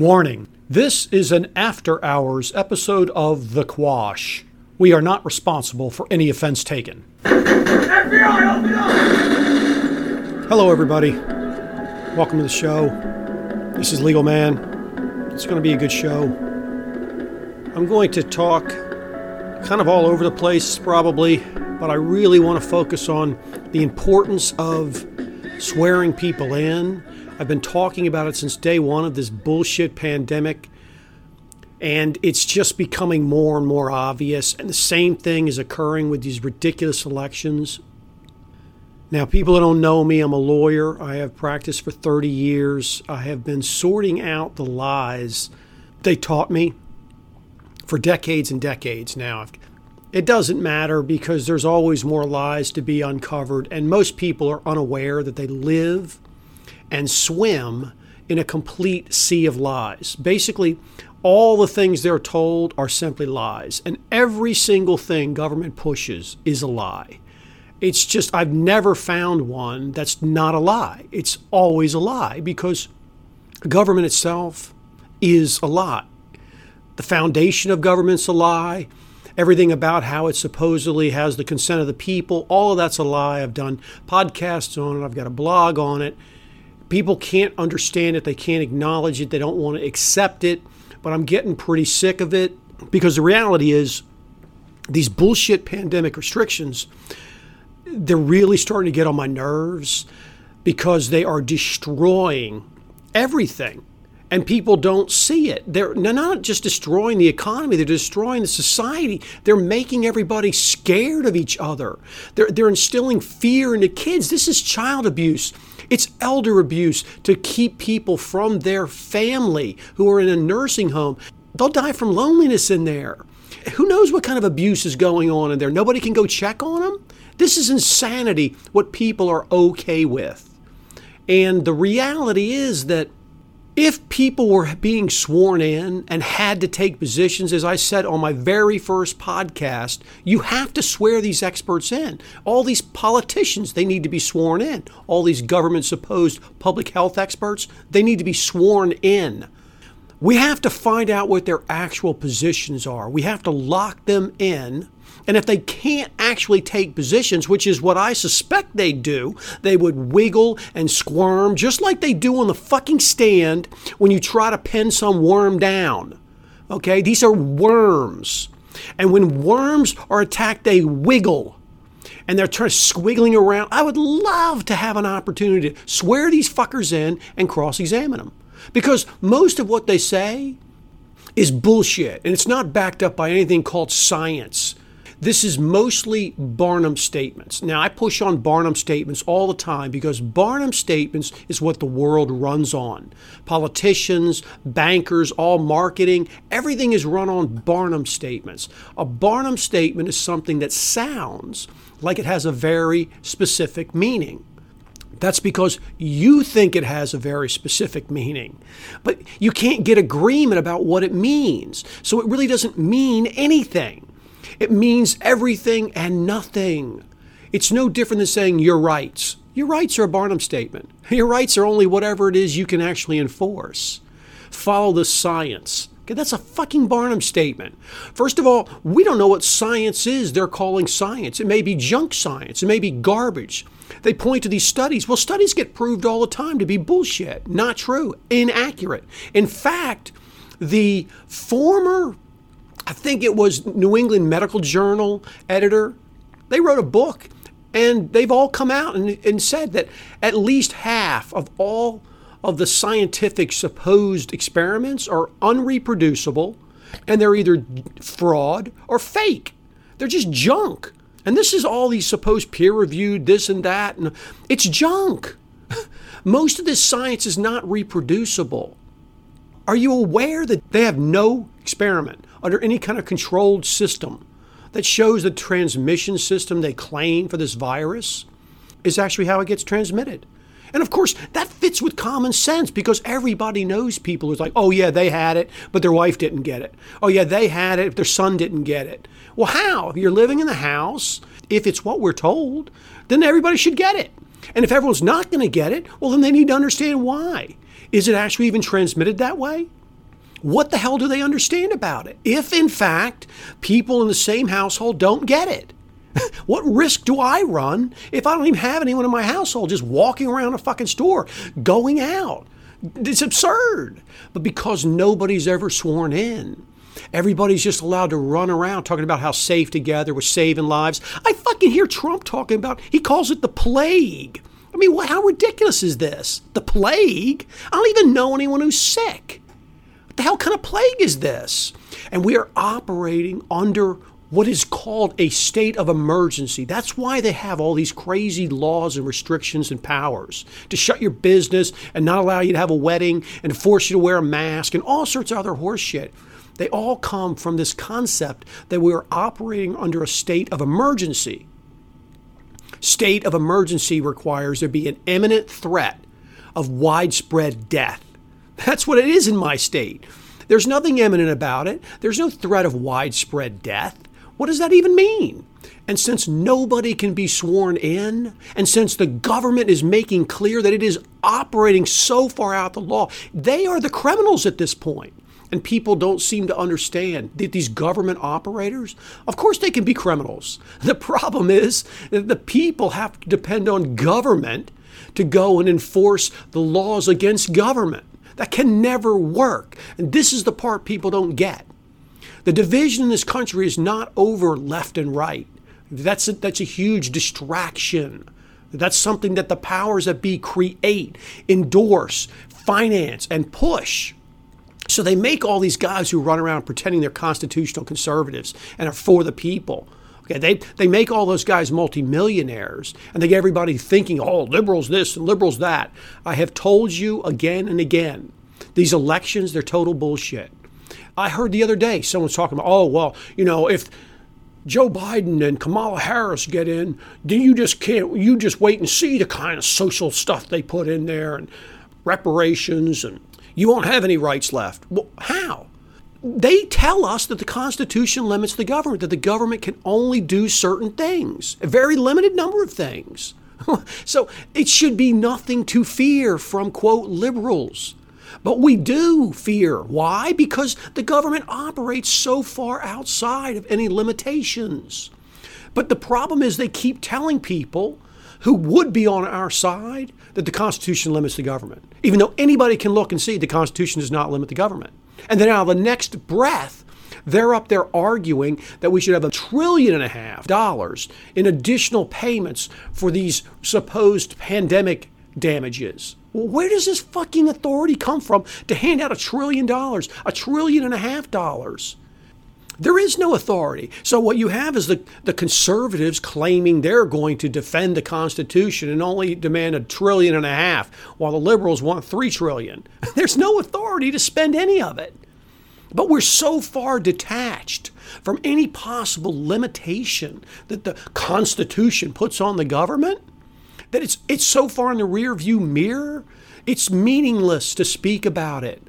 Warning this is an after hours episode of The Quash. We are not responsible for any offense taken. FBI, up! Hello, everybody. Welcome to the show. This is Legal Man. It's going to be a good show. I'm going to talk kind of all over the place, probably, but I really want to focus on the importance of swearing people in I've been talking about it since day one of this bullshit pandemic, and it's just becoming more and more obvious. And the same thing is occurring with these ridiculous elections. Now, people that don't know me, I'm a lawyer. I have practiced for 30 years. I have been sorting out the lies they taught me for decades and decades now. It doesn't matter because there's always more lies to be uncovered, and most people are unaware that they live and swim in a complete sea of lies. Basically, all the things they're told are simply lies, and every single thing government pushes is a lie. It's just, I've never found one that's not a lie. It's always a lie because government itself is a lie. The foundation of government's a lie. Everything about how it supposedly has the consent of the people, all of that's a lie. I've done podcasts on it, I've got a blog on it people can't understand it, they can't acknowledge it, they don't want to accept it. But I'm getting pretty sick of it because the reality is these bullshit pandemic restrictions, they're really starting to get on my nerves because they are destroying everything and people don't see it. They're, not just destroying the economy, they're destroying the society. They're making everybody scared of each other. They're, they're instilling fear into kids. This is child abuse. It's elder abuse to keep people from their family who are in a nursing home. They'll die from loneliness in there. Who knows what kind of abuse is going on in there? Nobody can go check on them? This is insanity, what people are okay with. And the reality is that if people were being sworn in and had to take positions, as I said on my very first podcast, you have to swear these experts in. All these politicians, they need to be sworn in. All these government supposed public health experts, they need to be sworn in. We have to find out what their actual positions are. We have to lock them in and if they can't actually take positions, which is what I suspect they do, they would wiggle and squirm just like they do on the fucking stand when you try to pin some worm down. Okay, these are worms. And when worms are attacked, they wiggle and they're trying squiggling around. I would love to have an opportunity to swear these fuckers in and cross examine them. Because most of what they say is bullshit and it's not backed up by anything called science. This is mostly Barnum statements. Now, I push on Barnum statements all the time because Barnum statements is what the world runs on. Politicians, bankers, all marketing, everything is run on Barnum statements. A Barnum statement is something that sounds like it has a very specific meaning. That's because you think it has a very specific meaning. But you can't get agreement about what it means. So it really doesn't mean anything. It means everything and nothing. It's no different than saying your rights. Your rights are a Barnum statement. Your rights are only whatever it is you can actually enforce. Follow the science. Okay, that's a fucking Barnum statement. First of all, we don't know what science is they're calling science. It may be junk science, it may be garbage. They point to these studies. Well, studies get proved all the time to be bullshit, not true, inaccurate. In fact, the former I think it was New England Medical Journal editor. They wrote a book and they've all come out and, and said that at least half of all of the scientific supposed experiments are unreproducible and they're either fraud or fake. They're just junk. And this is all these supposed peer reviewed this and that. And it's junk. Most of this science is not reproducible. Are you aware that they have no experiment under any kind of controlled system that shows the transmission system they claim for this virus is actually how it gets transmitted? And of course, that fits with common sense because everybody knows people who's like, oh, yeah, they had it, but their wife didn't get it. Oh, yeah, they had it, but their son didn't get it. Well, how? If you're living in the house, if it's what we're told, then everybody should get it. And if everyone's not going to get it, well, then they need to understand why. Is it actually even transmitted that way? What the hell do they understand about it? If, in fact, people in the same household don't get it, what risk do I run if I don't even have anyone in my household just walking around a fucking store, going out? It's absurd. But because nobody's ever sworn in, everybody's just allowed to run around talking about how safe together we're saving lives. I fucking hear Trump talking about, he calls it the plague. I mean, how ridiculous is this? The plague? I don't even know anyone who's sick. What the hell kind of plague is this? And we are operating under what is called a state of emergency. That's why they have all these crazy laws and restrictions and powers to shut your business and not allow you to have a wedding and force you to wear a mask and all sorts of other horseshit. They all come from this concept that we are operating under a state of emergency. State of emergency requires there be an imminent threat of widespread death. That's what it is in my state. There's nothing imminent about it. There's no threat of widespread death. What does that even mean? And since nobody can be sworn in, and since the government is making clear that it is operating so far out the law, they are the criminals at this point. And people don't seem to understand that these government operators, of course, they can be criminals. The problem is that the people have to depend on government to go and enforce the laws against government. That can never work. And this is the part people don't get. The division in this country is not over left and right. That's a, that's a huge distraction. That's something that the powers that be create, endorse, finance, and push. So they make all these guys who run around pretending they're constitutional conservatives and are for the people. Okay, they, they make all those guys multimillionaires and they get everybody thinking, oh, liberals this and liberals that. I have told you again and again, these elections, they're total bullshit. I heard the other day someone's talking about, oh, well, you know, if Joe Biden and Kamala Harris get in, then you just can't, you just wait and see the kind of social stuff they put in there and reparations, and you won't have any rights left. Well, how? They tell us that the Constitution limits the government, that the government can only do certain things, a very limited number of things. so it should be nothing to fear from, quote, liberals. But we do fear. Why? Because the government operates so far outside of any limitations. But the problem is they keep telling people who would be on our side that the Constitution limits the government, even though anybody can look and see the Constitution does not limit the government. And then out of the next breath, they're up there arguing that we should have a trillion and a half dollars in additional payments for these supposed pandemic damages. Well, where does this fucking authority come from to hand out a trillion dollars, a trillion and a half dollars? There is no authority. So what you have is the, the conservatives claiming they're going to defend the Constitution and only demand a trillion and a half, while the liberals want three trillion. There's no authority to spend any of it. But we're so far detached from any possible limitation that the Constitution puts on the government that it's it's so far in the rearview mirror, it's meaningless to speak about it.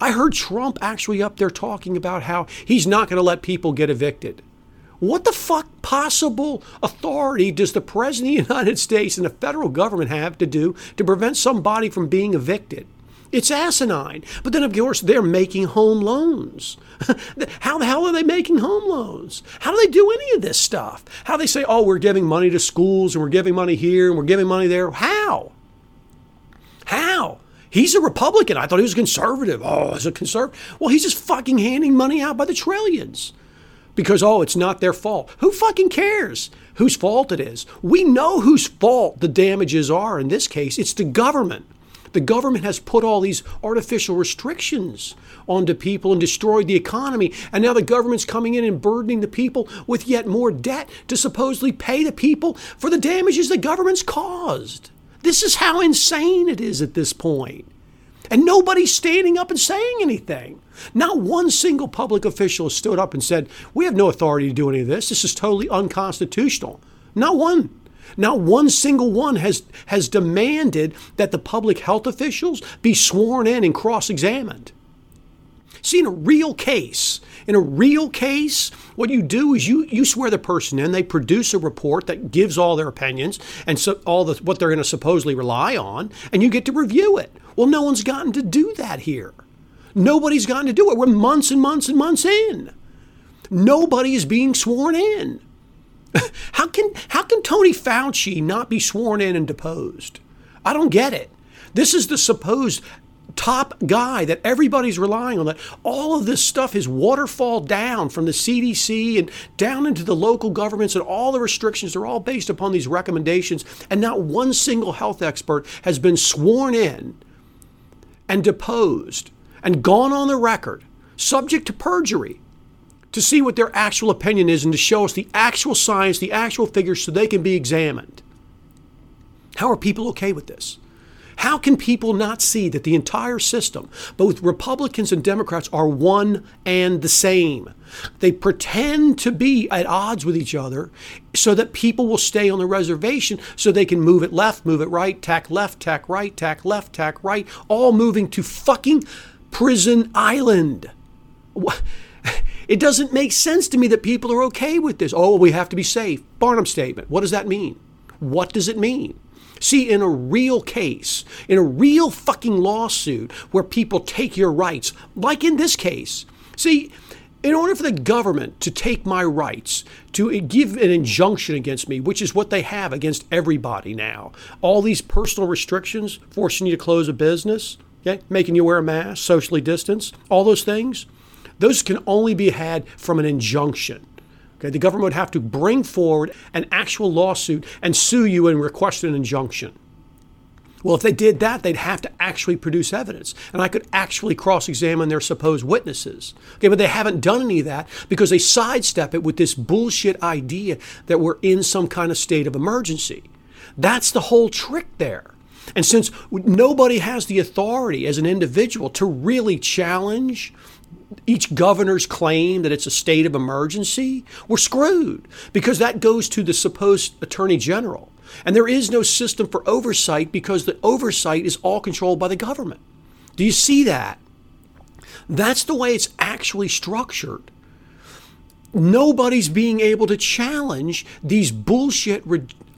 I heard Trump actually up there talking about how he's not going to let people get evicted. What the fuck possible authority does the President of the United States and the federal government have to do to prevent somebody from being evicted? It's asinine. But then, of course, they're making home loans. How the hell are they making home loans? How do they do any of this stuff? How they say, oh, we're giving money to schools and we're giving money here and we're giving money there? How? He's a Republican. I thought he was a conservative. Oh, he's a conservative. Well, he's just fucking handing money out by the trillions because, oh, it's not their fault. Who fucking cares whose fault it is? We know whose fault the damages are in this case. It's the government. The government has put all these artificial restrictions onto people and destroyed the economy. And now the government's coming in and burdening the people with yet more debt to supposedly pay the people for the damages the government's caused. This is how insane it is at this point. And nobody's standing up and saying anything. Not one single public official has stood up and said, We have no authority to do any of this. This is totally unconstitutional. Not one. Not one single one has, has demanded that the public health officials be sworn in and cross examined. See, in a real case, in a real case, what you do is you, you swear the person in, they produce a report that gives all their opinions and so all the, what they're going to supposedly rely on, and you get to review it. Well, no one's gotten to do that here. Nobody's gotten to do it. We're months and months and months in. Nobody is being sworn in. how can how can Tony Fauci not be sworn in and deposed? I don't get it. This is the supposed top guy that everybody's relying on that all of this stuff is waterfall down from the CDC and down into the local governments and all the restrictions are all based upon these recommendations and not one single health expert has been sworn in and deposed and gone on the record subject to perjury to see what their actual opinion is and to show us the actual science, the actual figures so they can be examined. How are people okay with this? How can people not see that the entire system, both Republicans and Democrats, are one and the same? They pretend to be at odds with each other so that people will stay on the reservation so they can move it left, move it right, tack left, tack right, tack left, tack right, all moving to fucking prison island. It doesn't make sense to me that people are okay with this. Oh, we have to be safe. Barnum statement. What does that mean? What does it mean? See, in a real case, in a real fucking lawsuit where people take your rights, like in this case, see, in order for the government to take my rights, to give an injunction against me, which is what they have against everybody now, all these personal restrictions, forcing you to close a business, okay, making you wear a mask, socially distance, all those things, those can only be had from an injunction. Okay, the government would have to bring forward an actual lawsuit and sue you and request an injunction. Well, if they did that, they'd have to actually produce evidence, and I could actually cross examine their supposed witnesses. Okay, but they haven't done any of that because they sidestep it with this bullshit idea that we're in some kind of state of emergency. That's the whole trick there. And since nobody has the authority as an individual to really challenge each governor's claim that it's a state of emergency, we're screwed because that goes to the supposed attorney general. And there is no system for oversight because the oversight is all controlled by the government. Do you see that? That's the way it's actually structured. Nobody's being able to challenge these bullshit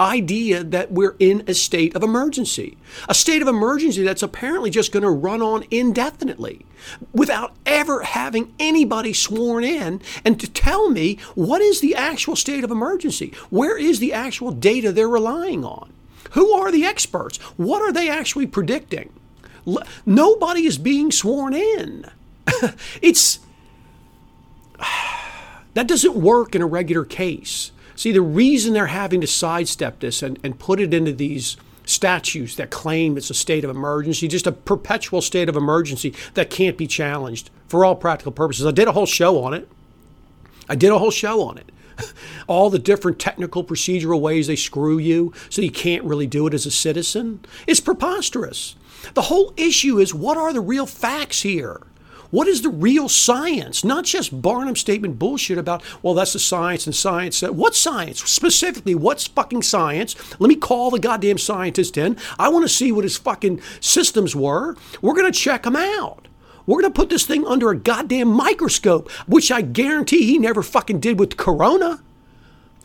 idea that we're in a state of emergency. A state of emergency that's apparently just going to run on indefinitely without ever having anybody sworn in and to tell me what is the actual state of emergency? Where is the actual data they're relying on? Who are the experts? What are they actually predicting? Nobody is being sworn in. it's that doesn't work in a regular case. See, the reason they're having to sidestep this and, and put it into these statutes that claim it's a state of emergency, just a perpetual state of emergency that can't be challenged for all practical purposes. I did a whole show on it. I did a whole show on it. all the different technical procedural ways they screw you so you can't really do it as a citizen. It's preposterous. The whole issue is what are the real facts here? What is the real science? Not just Barnum statement bullshit about, well, that's the science and science. Uh, what science? Specifically, what's fucking science? Let me call the goddamn scientist in. I want to see what his fucking systems were. We're going to check them out. We're going to put this thing under a goddamn microscope, which I guarantee he never fucking did with Corona.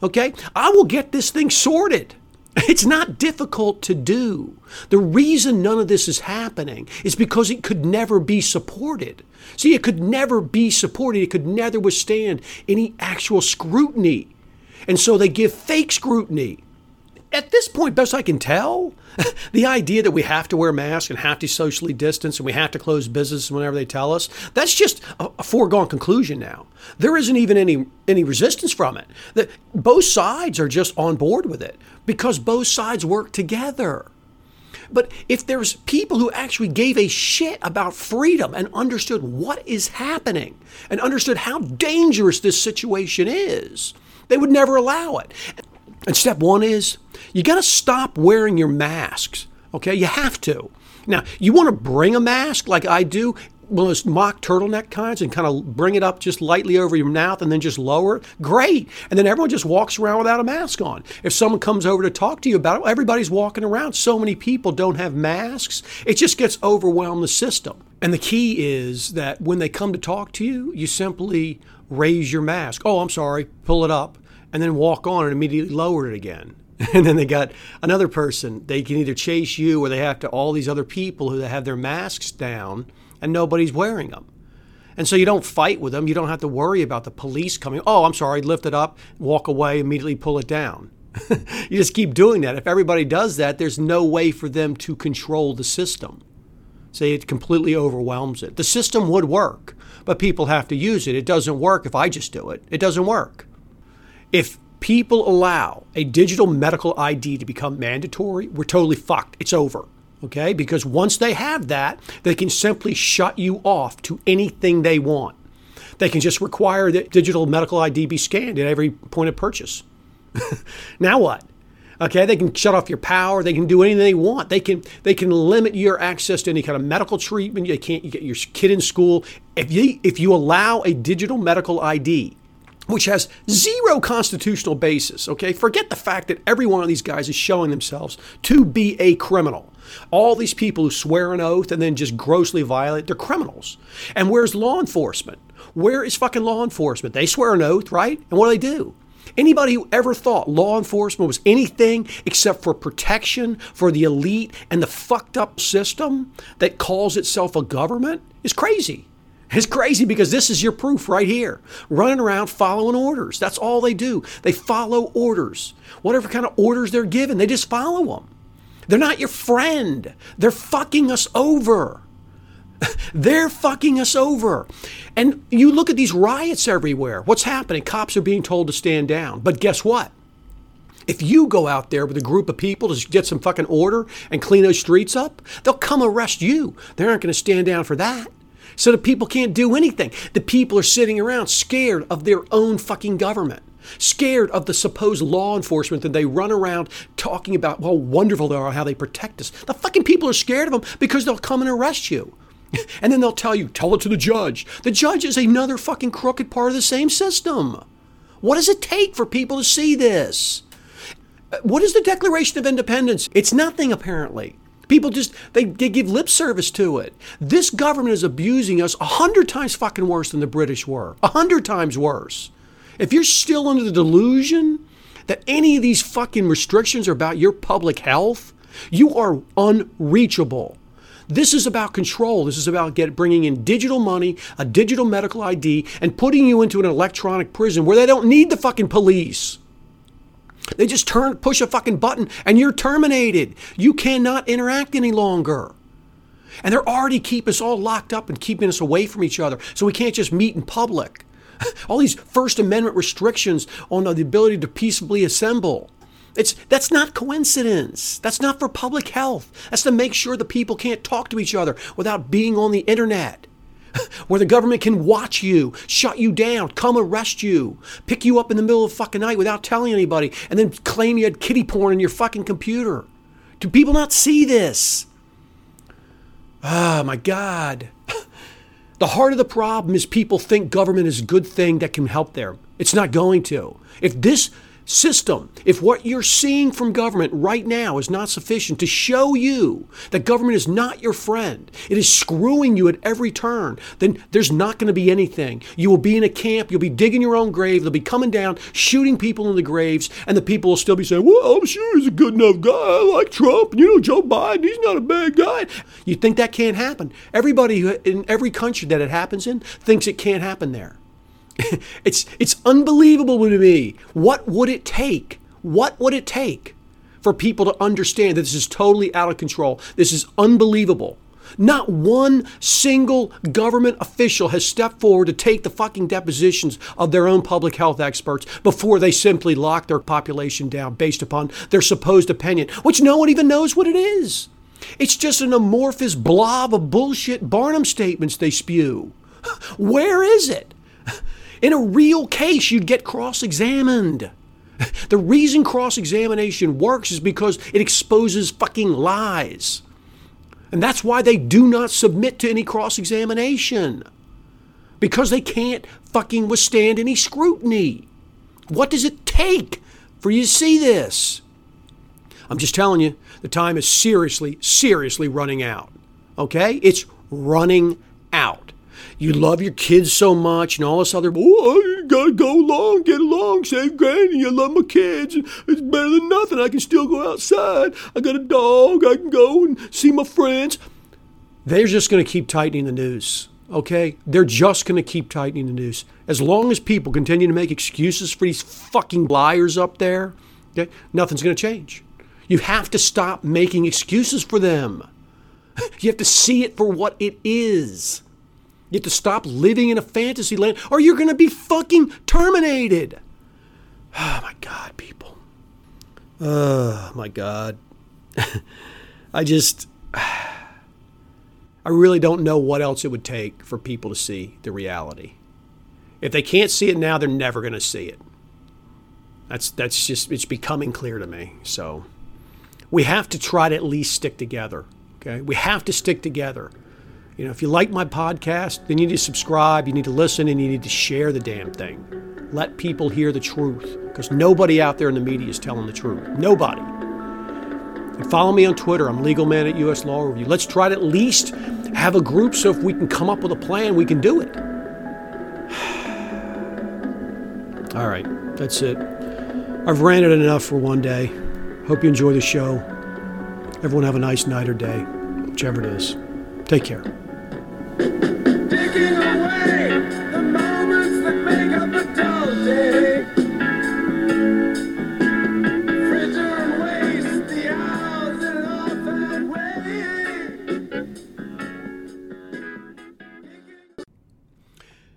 Okay? I will get this thing sorted. It's not difficult to do. The reason none of this is happening is because it could never be supported. See, it could never be supported. It could never withstand any actual scrutiny. And so they give fake scrutiny. At this point, best I can tell, the idea that we have to wear masks and have to socially distance and we have to close business whenever they tell us, that's just a, a foregone conclusion now. There isn't even any, any resistance from it. The, both sides are just on board with it because both sides work together. But if there's people who actually gave a shit about freedom and understood what is happening and understood how dangerous this situation is, they would never allow it. And step one is you got to stop wearing your masks. Okay, you have to. Now, you want to bring a mask like I do, one of those mock turtleneck kinds, and kind of bring it up just lightly over your mouth and then just lower it. Great. And then everyone just walks around without a mask on. If someone comes over to talk to you about it, everybody's walking around. So many people don't have masks. It just gets overwhelmed the system. And the key is that when they come to talk to you, you simply raise your mask. Oh, I'm sorry, pull it up, and then walk on and immediately lower it again. and then they got another person. They can either chase you or they have to all these other people who have their masks down and nobody's wearing them. And so you don't fight with them. You don't have to worry about the police coming. Oh, I'm sorry, lift it up, walk away, immediately pull it down. you just keep doing that. If everybody does that, there's no way for them to control the system. Say it completely overwhelms it. The system would work, but people have to use it. It doesn't work if I just do it. It doesn't work. If people allow a digital medical ID to become mandatory, we're totally fucked. It's over. Okay? Because once they have that, they can simply shut you off to anything they want. They can just require that digital medical ID be scanned at every point of purchase. now what? Okay, they can shut off your power. They can do anything they want. They can they can limit your access to any kind of medical treatment. You can't get your kid in school if you if you allow a digital medical ID, which has zero constitutional basis. Okay, forget the fact that every one of these guys is showing themselves to be a criminal. All these people who swear an oath and then just grossly violate, they're criminals. And where's law enforcement? Where is fucking law enforcement? They swear an oath, right? And what do they do? Anybody who ever thought law enforcement was anything except for protection for the elite and the fucked up system that calls itself a government is crazy. It's crazy because this is your proof right here. Running around following orders. That's all they do. They follow orders. Whatever kind of orders they're given, they just follow them. They're not your friend. They're fucking us over. They're fucking us over. And you look at these riots everywhere. What's happening? Cops are being told to stand down. But guess what? If you go out there with a group of people to get some fucking order and clean those streets up, they'll come arrest you. They aren't going to stand down for that. So the people can't do anything. The people are sitting around scared of their own fucking government, scared of the supposed law enforcement that they run around talking about how wonderful they are, how they protect us. The fucking people are scared of them because they'll come and arrest you. And then they'll tell you, tell it to the judge. The judge is another fucking crooked part of the same system. What does it take for people to see this? Uh, what is the Declaration of Independence? It's nothing, apparently. People just, they, they give lip service to it. This government is abusing us a hundred times fucking worse than the British were. A hundred times worse. If you're still under the delusion that any of these fucking restrictions are about your public health, you are unreachable. This is about control. This is about get, bringing in digital money, a digital medical ID, and putting you into an electronic prison where they don't need the fucking police. They just turn, push a fucking button, and you're terminated. You cannot interact any longer. And they're already keep us all locked up and keeping us away from each other, so we can't just meet in public. All these First Amendment restrictions on the ability to peaceably assemble. It's that's not coincidence. That's not for public health. That's to make sure the people can't talk to each other without being on the internet. Where the government can watch you, shut you down, come arrest you, pick you up in the middle of the fucking night without telling anybody, and then claim you had kitty porn in your fucking computer. Do people not see this? Ah, oh, my God. The heart of the problem is people think government is a good thing that can help them. It's not going to. If this system, if what you're seeing from government right now is not sufficient to show you that government is not your friend, it is screwing you at every turn, then there's not going to be anything. You will be in a camp, you'll be digging your own grave, they'll be coming down, shooting people in the graves, and the people will still be saying, Well, I'm sure he's a good enough guy. I like Trump. You know, Joe Biden, he's not a bad guy. You think that can't happen? Everybody in every country that it happens in thinks it can't happen there. it's it's unbelievable to me. What would it take? What would it take for people to understand that this is totally out of control? This is unbelievable. Not one single government official has stepped forward to take the fucking depositions of their own public health experts before they simply lock their population down based upon their supposed opinion, which no one even knows what it is. It's just an amorphous blob of bullshit Barnum statements they spew. Where is it? In a real case, you'd get cross examined. The reason cross examination works is because it exposes fucking lies. And that's why they do not submit to any cross examination. Because they can't fucking withstand any scrutiny. What does it take for you to see this? I'm just telling you, the time is seriously, seriously running out. Okay? It's running out you love your kids so much and all this other, oh, I gotta go along, get along, save granny, I love my kids. It's better than nothing. I can still go outside. I got a dog, I can go and see my friends. they're just to keep tightening the noose. Okay? They're just to keep tightening the noose. As long as people continue to make excuses for these fucking liars up there, okay, nothing's to change. You have to stop making excuses for them. You have to see it for what it is. You have to stop living in a fantasy land or you're going to be fucking terminated. Oh my God, people. Oh my God. I just. I really don't know what else it would take for people to see the reality. If they can't see it now, they're never going to see it. That's that's just it's becoming clear to me. So we have to try to at least stick together. Okay, we have to stick together. You know, if you like my podcast, then you need to subscribe, you need to listen, and you need to share the damn thing. Let people hear the truth because nobody out there in the media is telling the truth. Nobody. And follow me on Twitter. I'm Legal Man at US Law Review. Let's try to at least have a group so if we can come up with a plan, we can do it. All right, that's it. I've ranted enough for one day. Hope you enjoy the show. Everyone have a nice night or day, whichever it is. Take care.